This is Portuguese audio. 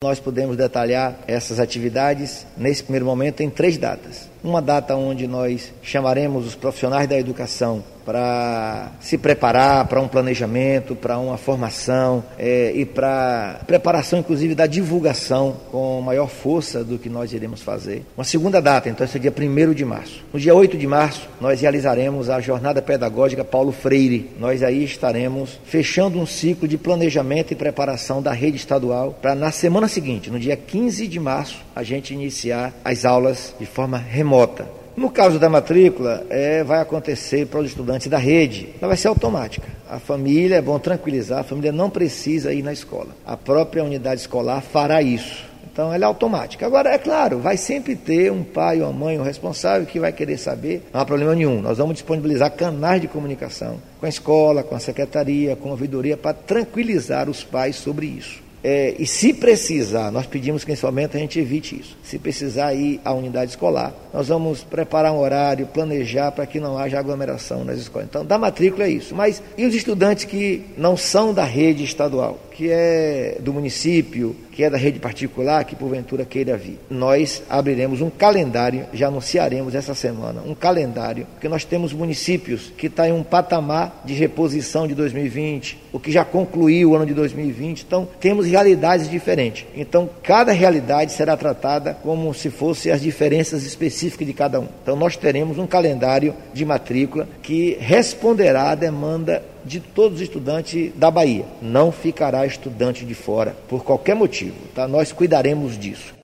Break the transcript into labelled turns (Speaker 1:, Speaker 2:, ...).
Speaker 1: Nós podemos detalhar essas atividades nesse primeiro momento em três datas. Uma data onde nós chamaremos os profissionais da educação para se preparar para um planejamento, para uma formação é, e para preparação, inclusive, da divulgação com maior força do que nós iremos fazer. Uma segunda data, então, esse é dia 1 de março. No dia 8 de março, nós realizaremos a Jornada Pedagógica Paulo Freire. Nós aí estaremos fechando um ciclo de planejamento e preparação da rede estadual para, na semana seguinte, no dia 15 de março, a gente iniciar as aulas de forma remota. No caso da matrícula, é, vai acontecer para os estudantes da rede, ela vai ser automática. A família, é bom tranquilizar, a família não precisa ir na escola. A própria unidade escolar fará isso. Então ela é automática. Agora, é claro, vai sempre ter um pai ou uma mãe, um responsável que vai querer saber. Não há problema nenhum. Nós vamos disponibilizar canais de comunicação com a escola, com a secretaria, com a ouvidoria, para tranquilizar os pais sobre isso. É, e se precisar, nós pedimos que nesse momento a gente evite isso. Se precisar ir à unidade escolar, nós vamos preparar um horário, planejar para que não haja aglomeração nas escolas. Então, da matrícula é isso. Mas e os estudantes que não são da rede estadual, que é do município, que é da rede particular, que porventura queira vir? Nós abriremos um calendário, já anunciaremos essa semana, um calendário, porque nós temos municípios que estão tá em um patamar de reposição de 2020, o que já concluiu o ano de 2020. Então, temos realidades diferentes. Então, cada realidade será tratada como se fossem as diferenças específicas de cada um. Então, nós teremos um calendário de matrícula que responderá à demanda de todos os estudantes da Bahia. Não ficará estudante de fora, por qualquer motivo. Tá? Nós cuidaremos disso.